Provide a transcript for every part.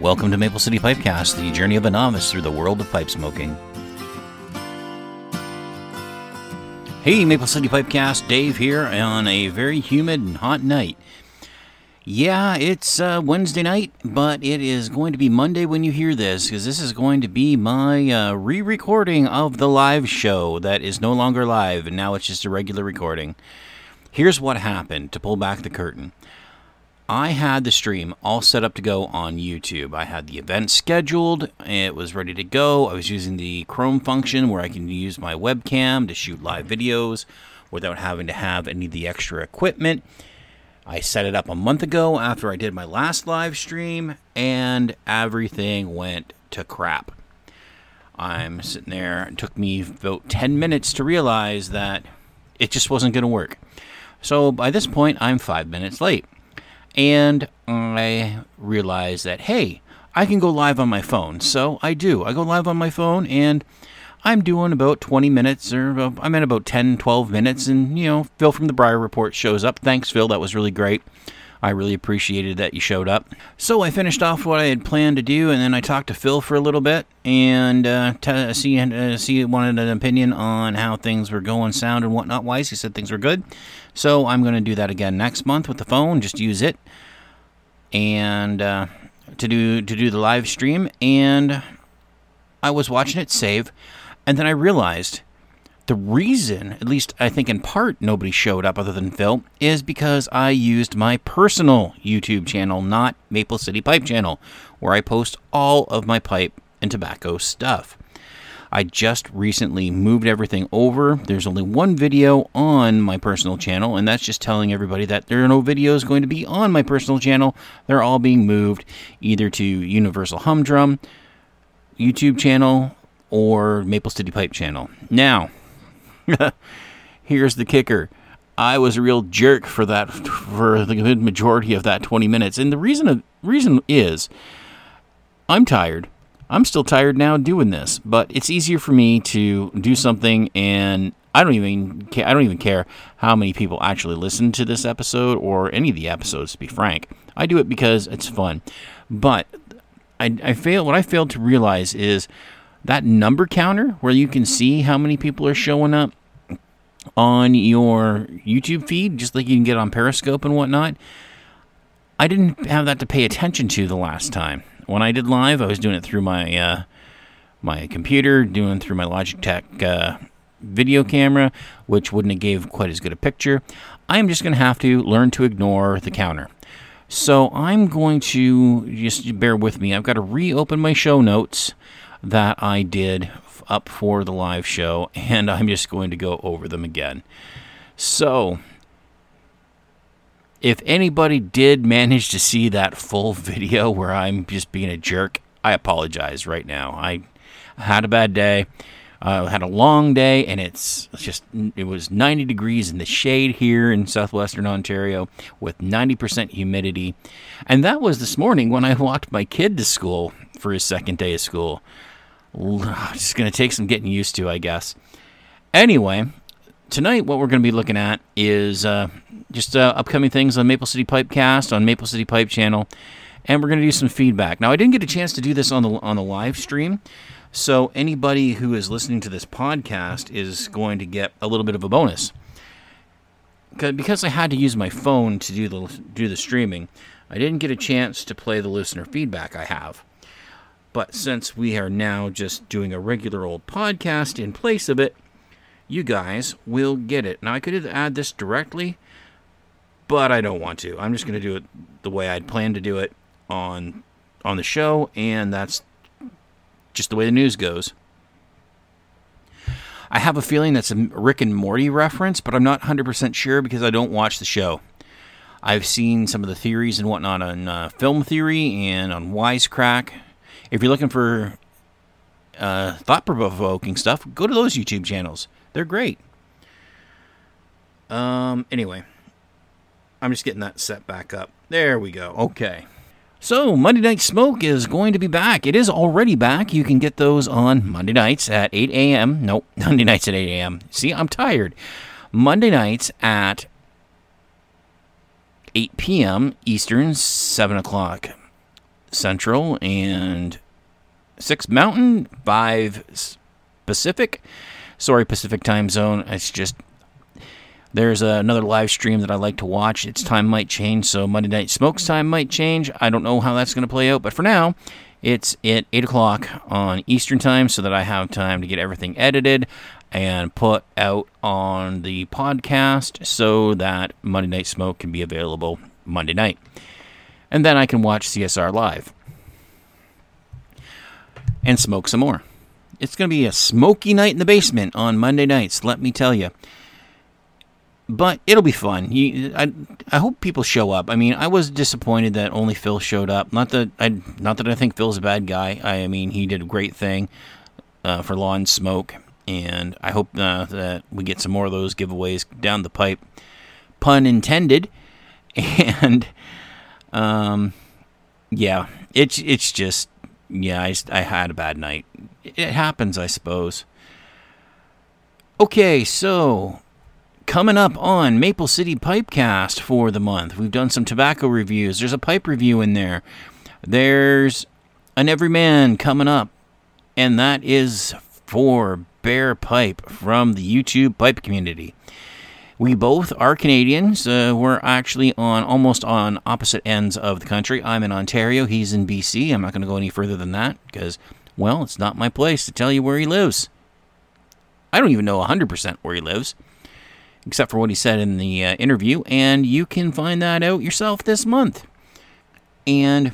Welcome to Maple City Pipecast, the journey of a novice through the world of pipe smoking. Hey, Maple City Pipecast, Dave here on a very humid and hot night. Yeah, it's uh, Wednesday night, but it is going to be Monday when you hear this, because this is going to be my uh, re recording of the live show that is no longer live, and now it's just a regular recording. Here's what happened to pull back the curtain. I had the stream all set up to go on YouTube. I had the event scheduled, it was ready to go. I was using the Chrome function where I can use my webcam to shoot live videos without having to have any of the extra equipment. I set it up a month ago after I did my last live stream, and everything went to crap. I'm sitting there, it took me about 10 minutes to realize that it just wasn't going to work. So by this point, I'm five minutes late. And I realized that, hey, I can go live on my phone. So I do. I go live on my phone and I'm doing about 20 minutes or uh, I'm at about 10, 12 minutes. And, you know, Phil from the Briar Report shows up. Thanks, Phil. That was really great. I really appreciated that you showed up. So I finished off what I had planned to do, and then I talked to Phil for a little bit and uh, t- see uh, see wanted an opinion on how things were going, sound and whatnot. Wise, he said things were good. So I'm going to do that again next month with the phone. Just use it and uh, to do to do the live stream. And I was watching it save, and then I realized the reason, at least I think in part, nobody showed up other than Phil, is because I used my personal YouTube channel, not Maple City Pipe Channel, where I post all of my pipe and tobacco stuff. I just recently moved everything over. There's only one video on my personal channel, and that's just telling everybody that there are no videos going to be on my personal channel. They're all being moved either to Universal Humdrum, YouTube channel, or Maple City Pipe channel. Now, here's the kicker. I was a real jerk for that for the good majority of that 20 minutes. And the reason reason is I'm tired. I'm still tired now doing this, but it's easier for me to do something and I don't even I don't even care how many people actually listen to this episode or any of the episodes to be frank. I do it because it's fun. But I, I fail what I failed to realize is that number counter where you can see how many people are showing up on your YouTube feed, just like you can get on Periscope and whatnot. I didn't have that to pay attention to the last time when I did live, I was doing it through my uh, my computer, doing through my Logitech uh, video camera, which wouldn't have gave quite as good a picture. I am just going to have to learn to ignore the counter. So I'm going to just bear with me. I've got to reopen my show notes that I did up for the live show, and I'm just going to go over them again. So if anybody did manage to see that full video where I'm just being a jerk, I apologize right now. I had a bad day. I uh, had a long day, and it's just it was 90 degrees in the shade here in southwestern Ontario with 90% humidity, and that was this morning when I walked my kid to school for his second day of school. Just gonna take some getting used to, I guess. Anyway, tonight what we're going to be looking at is uh, just uh, upcoming things on Maple City Pipecast on Maple City Pipe Channel, and we're going to do some feedback. Now, I didn't get a chance to do this on the on the live stream, so anybody who is listening to this podcast is going to get a little bit of a bonus. Because I had to use my phone to do the do the streaming, I didn't get a chance to play the listener feedback I have. But since we are now just doing a regular old podcast in place of it, you guys will get it. Now, I could add this directly, but I don't want to. I'm just going to do it the way I'd planned to do it on on the show, and that's just the way the news goes. I have a feeling that's a Rick and Morty reference, but I'm not 100% sure because I don't watch the show. I've seen some of the theories and whatnot on uh, Film Theory and on Wisecrack. If you're looking for uh, thought provoking stuff, go to those YouTube channels. They're great. Um, anyway, I'm just getting that set back up. There we go. Okay. So, Monday Night Smoke is going to be back. It is already back. You can get those on Monday nights at 8 a.m. Nope, Monday nights at 8 a.m. See, I'm tired. Monday nights at 8 p.m. Eastern, 7 o'clock Central and 6 Mountain, 5 Pacific. Sorry, Pacific time zone. It's just there's another live stream that I like to watch. Its time might change, so Monday Night Smokes time might change. I don't know how that's going to play out, but for now, it's at 8 o'clock on Eastern Time so that I have time to get everything edited and put out on the podcast so that Monday Night Smoke can be available Monday night. And then I can watch CSR live and smoke some more. It's going to be a smoky night in the basement on Monday nights, let me tell you but it'll be fun. You, I, I hope people show up. I mean, I was disappointed that only Phil showed up. Not that I, not that I think Phil's a bad guy. I, mean, he did a great thing uh, for Law and Smoke, and I hope uh, that we get some more of those giveaways down the pipe. Pun intended. And, um, yeah, it's it's just yeah. I I had a bad night. It happens, I suppose. Okay, so Coming up on Maple City Pipecast for the month, we've done some tobacco reviews. There's a pipe review in there. There's an Everyman coming up, and that is for Bear Pipe from the YouTube pipe community. We both are Canadians. Uh, we're actually on almost on opposite ends of the country. I'm in Ontario. He's in BC. I'm not going to go any further than that because, well, it's not my place to tell you where he lives. I don't even know 100% where he lives except for what he said in the uh, interview, and you can find that out yourself this month. And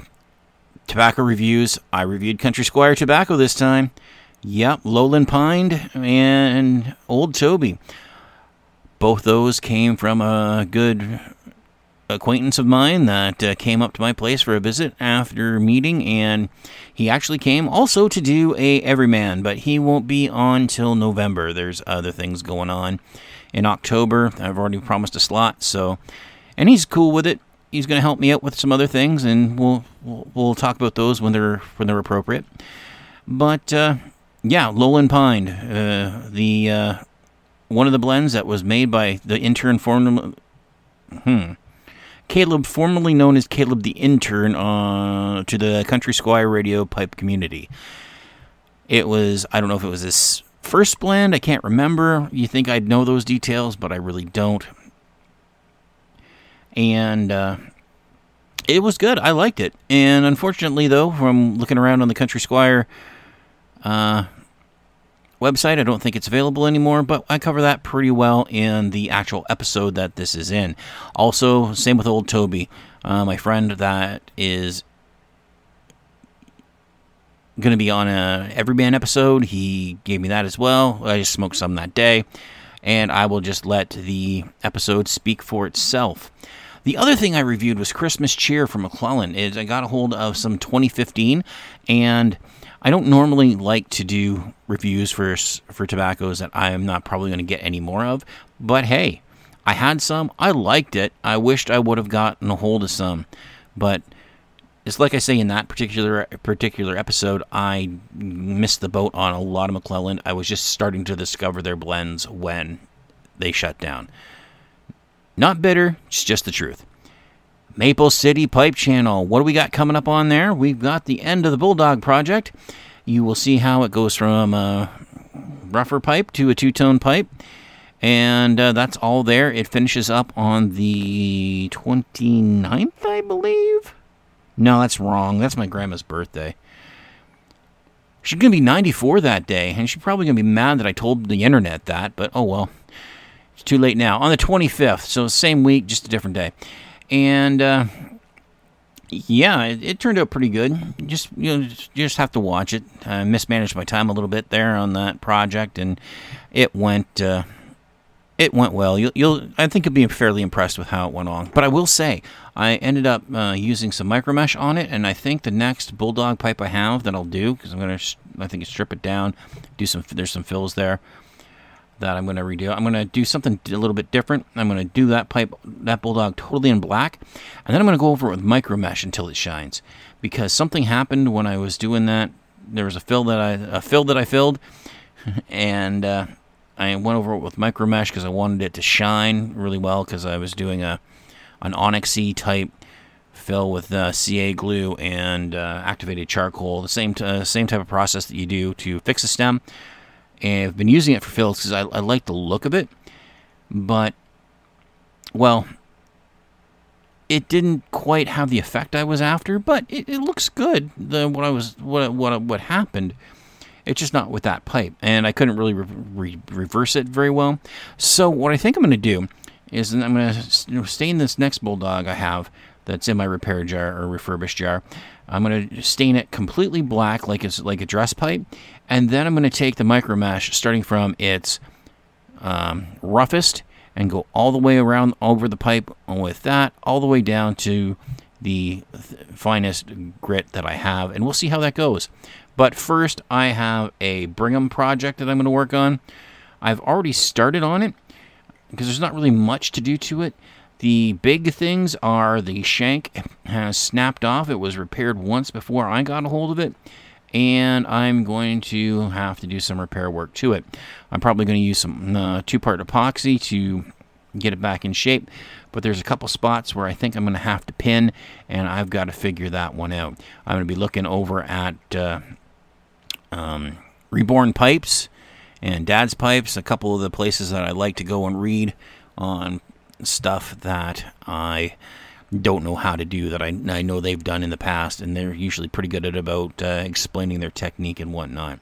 tobacco reviews. I reviewed Country Squire tobacco this time. Yep, Lowland Pine and Old Toby. Both those came from a good acquaintance of mine that uh, came up to my place for a visit after meeting, and he actually came also to do a Everyman, but he won't be on till November. There's other things going on in October. I've already promised a slot, so and he's cool with it. He's going to help me out with some other things, and we'll, we'll we'll, talk about those when they're when they're appropriate. But uh, yeah, Lowland Pine, uh, the uh, one of the blends that was made by the intern form, hmm, Caleb, formerly known as Caleb the intern, uh, to the Country Squire Radio pipe community. It was I don't know if it was this First blend, I can't remember. You think I'd know those details, but I really don't. And uh, it was good. I liked it. And unfortunately, though, from looking around on the Country Squire uh, website, I don't think it's available anymore, but I cover that pretty well in the actual episode that this is in. Also, same with Old Toby, uh, my friend that is going to be on a Everyman episode. He gave me that as well. I just smoked some that day, and I will just let the episode speak for itself. The other thing I reviewed was Christmas Cheer from McClelland. Is I got a hold of some 2015, and I don't normally like to do reviews for for tobaccos that I am not probably going to get any more of. But hey, I had some. I liked it. I wished I would have gotten a hold of some, but it's like I say in that particular particular episode, I missed the boat on a lot of McClelland. I was just starting to discover their blends when they shut down. Not bitter, it's just the truth. Maple City Pipe Channel. What do we got coming up on there? We've got the end of the Bulldog project. You will see how it goes from a rougher pipe to a two tone pipe. And uh, that's all there. It finishes up on the 29th, I believe. No, that's wrong. That's my grandma's birthday. She's going to be 94 that day, and she's probably going to be mad that I told the internet that, but oh well. It's too late now. On the 25th, so same week, just a different day. And uh, yeah, it, it, turned out pretty good. Just you know, just, you just have to watch it. I mismanaged my time a little bit there on that project, and it went uh, it went well. You'll, you'll, I think you'll be fairly impressed with how it went on. But I will say, I ended up uh, using some micromesh on it, and I think the next bulldog pipe I have that I'll do because I'm gonna, I think, strip it down, do some. There's some fills there that I'm gonna redo. I'm gonna do something a little bit different. I'm gonna do that pipe, that bulldog, totally in black, and then I'm gonna go over it with micromesh until it shines. Because something happened when I was doing that. There was a fill that I, a fill that I filled, and. Uh, I went over it with micro mesh because I wanted it to shine really well because I was doing a an onyxy type fill with uh, CA glue and uh, activated charcoal, the same t- uh, same type of process that you do to fix a stem. And I've been using it for fills because I, I like the look of it, but well, it didn't quite have the effect I was after, but it, it looks good. The what I was what what what happened. It's just not with that pipe, and I couldn't really re- re- reverse it very well. So what I think I'm going to do is I'm going to stain this next bulldog I have that's in my repair jar or refurbished jar. I'm going to stain it completely black, like it's like a dress pipe, and then I'm going to take the micro mesh, starting from its um, roughest and go all the way around over the pipe with that, all the way down to the th- finest grit that I have, and we'll see how that goes. But first, I have a Brigham project that I'm going to work on. I've already started on it because there's not really much to do to it. The big things are the shank has snapped off. It was repaired once before I got a hold of it, and I'm going to have to do some repair work to it. I'm probably going to use some uh, two part epoxy to get it back in shape, but there's a couple spots where I think I'm going to have to pin, and I've got to figure that one out. I'm going to be looking over at uh, um, Reborn Pipes and Dad's Pipes, a couple of the places that I like to go and read on stuff that I don't know how to do that I, I know they've done in the past, and they're usually pretty good at about uh, explaining their technique and whatnot.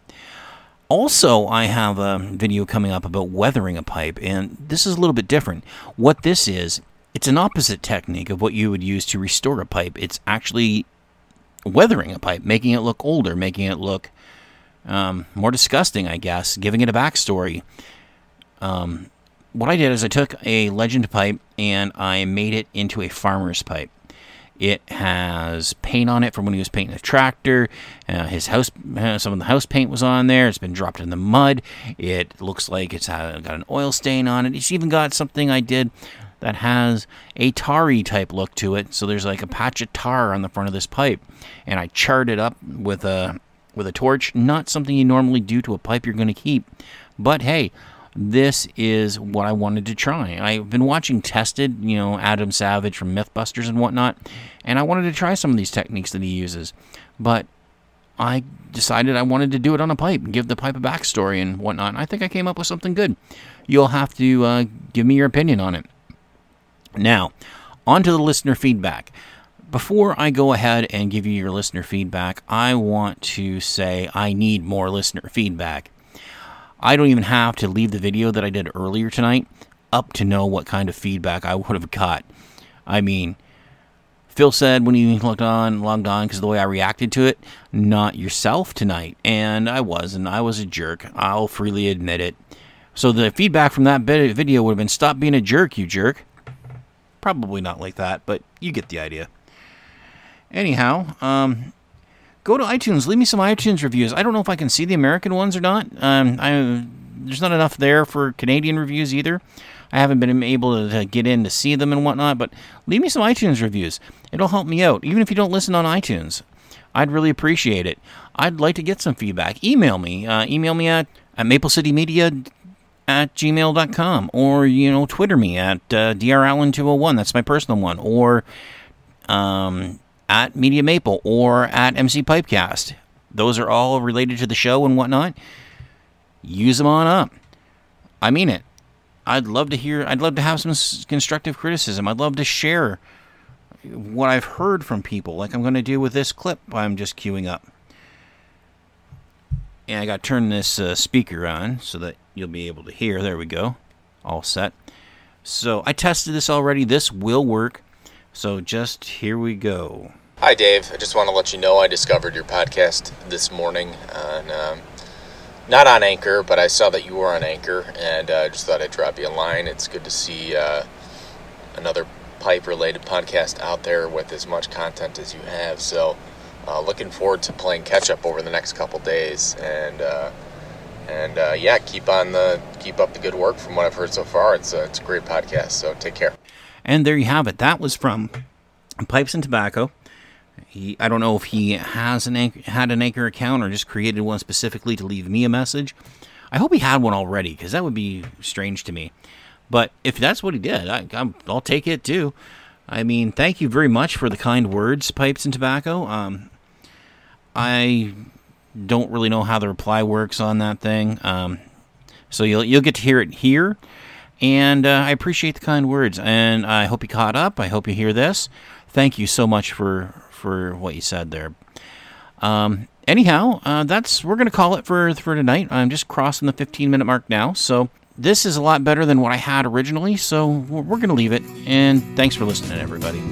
Also, I have a video coming up about weathering a pipe, and this is a little bit different. What this is, it's an opposite technique of what you would use to restore a pipe. It's actually weathering a pipe, making it look older, making it look um, more disgusting, I guess, giving it a backstory. Um, what I did is I took a legend pipe and I made it into a farmer's pipe. It has paint on it from when he was painting a tractor. Uh, his house, uh, some of the house paint was on there. It's been dropped in the mud. It looks like it's got an oil stain on it. It's even got something I did that has a tarry type look to it. So there's like a patch of tar on the front of this pipe, and I charred it up with a with a torch. Not something you normally do to a pipe you're going to keep, but hey, this is what I wanted to try. I've been watching Tested, you know, Adam Savage from Mythbusters and whatnot, and I wanted to try some of these techniques that he uses. But I decided I wanted to do it on a pipe and give the pipe a backstory and whatnot. And I think I came up with something good. You'll have to uh, give me your opinion on it. Now, on to the listener feedback. Before I go ahead and give you your listener feedback, I want to say I need more listener feedback. I don't even have to leave the video that I did earlier tonight up to know what kind of feedback I would have got. I mean, Phil said when he looked on, logged on, because the way I reacted to it, not yourself tonight. And I was, and I was a jerk. I'll freely admit it. So the feedback from that video would have been stop being a jerk, you jerk. Probably not like that, but you get the idea. Anyhow, um, go to iTunes. Leave me some iTunes reviews. I don't know if I can see the American ones or not. Um, I, there's not enough there for Canadian reviews either. I haven't been able to get in to see them and whatnot, but leave me some iTunes reviews. It'll help me out, even if you don't listen on iTunes. I'd really appreciate it. I'd like to get some feedback. Email me. Uh, email me at, at mapleCityMedia at gmail.com or, you know, Twitter me at uh, drallen201. That's my personal one. Or um, at Media Maple or at MC Pipecast. Those are all related to the show and whatnot. Use them on up. I mean it. I'd love to hear, I'd love to have some constructive criticism. I'd love to share what I've heard from people, like I'm going to do with this clip I'm just queuing up. And I got to turn this uh, speaker on so that you'll be able to hear. There we go. All set. So I tested this already. This will work. So just here we go. Hi, Dave. I just want to let you know I discovered your podcast this morning on, um, not on Anchor, but I saw that you were on Anchor, and I uh, just thought I'd drop you a line. It's good to see uh, another pipe-related podcast out there with as much content as you have. So, uh, looking forward to playing catch-up over the next couple days, and uh, and uh, yeah, keep on the keep up the good work. From what I've heard so far, it's a, it's a great podcast. So take care. And there you have it. That was from Pipes and Tobacco. He, I don't know if he has an anchor, had an anchor account or just created one specifically to leave me a message. I hope he had one already because that would be strange to me. But if that's what he did, I, will take it too. I mean, thank you very much for the kind words, Pipes and Tobacco. Um, I don't really know how the reply works on that thing, um, so you'll you'll get to hear it here. And uh, I appreciate the kind words, and I hope you caught up. I hope you hear this. Thank you so much for for what you said there. Um, anyhow, uh, that's we're gonna call it for for tonight. I'm just crossing the 15 minute mark now, so this is a lot better than what I had originally. So we're, gonna leave it. And thanks for listening, everybody.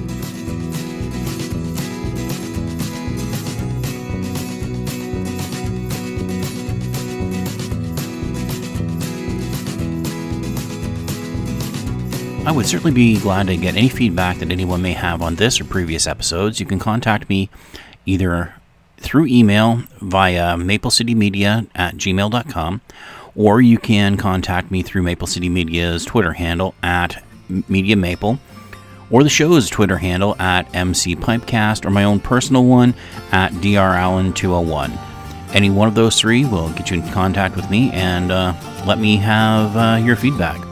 I would certainly be glad to get any feedback that anyone may have on this or previous episodes. You can contact me either through email via maplecitymedia at gmail.com or you can contact me through Maple City Media's Twitter handle at Media Maple or the show's Twitter handle at MC Pipecast or my own personal one at drallen201. Any one of those three will get you in contact with me and uh, let me have uh, your feedback.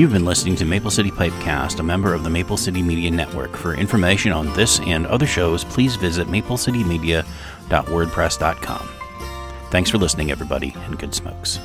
You've been listening to Maple City Pipecast, a member of the Maple City Media Network. For information on this and other shows, please visit maplecitymedia.wordpress.com. Thanks for listening, everybody, and good smokes.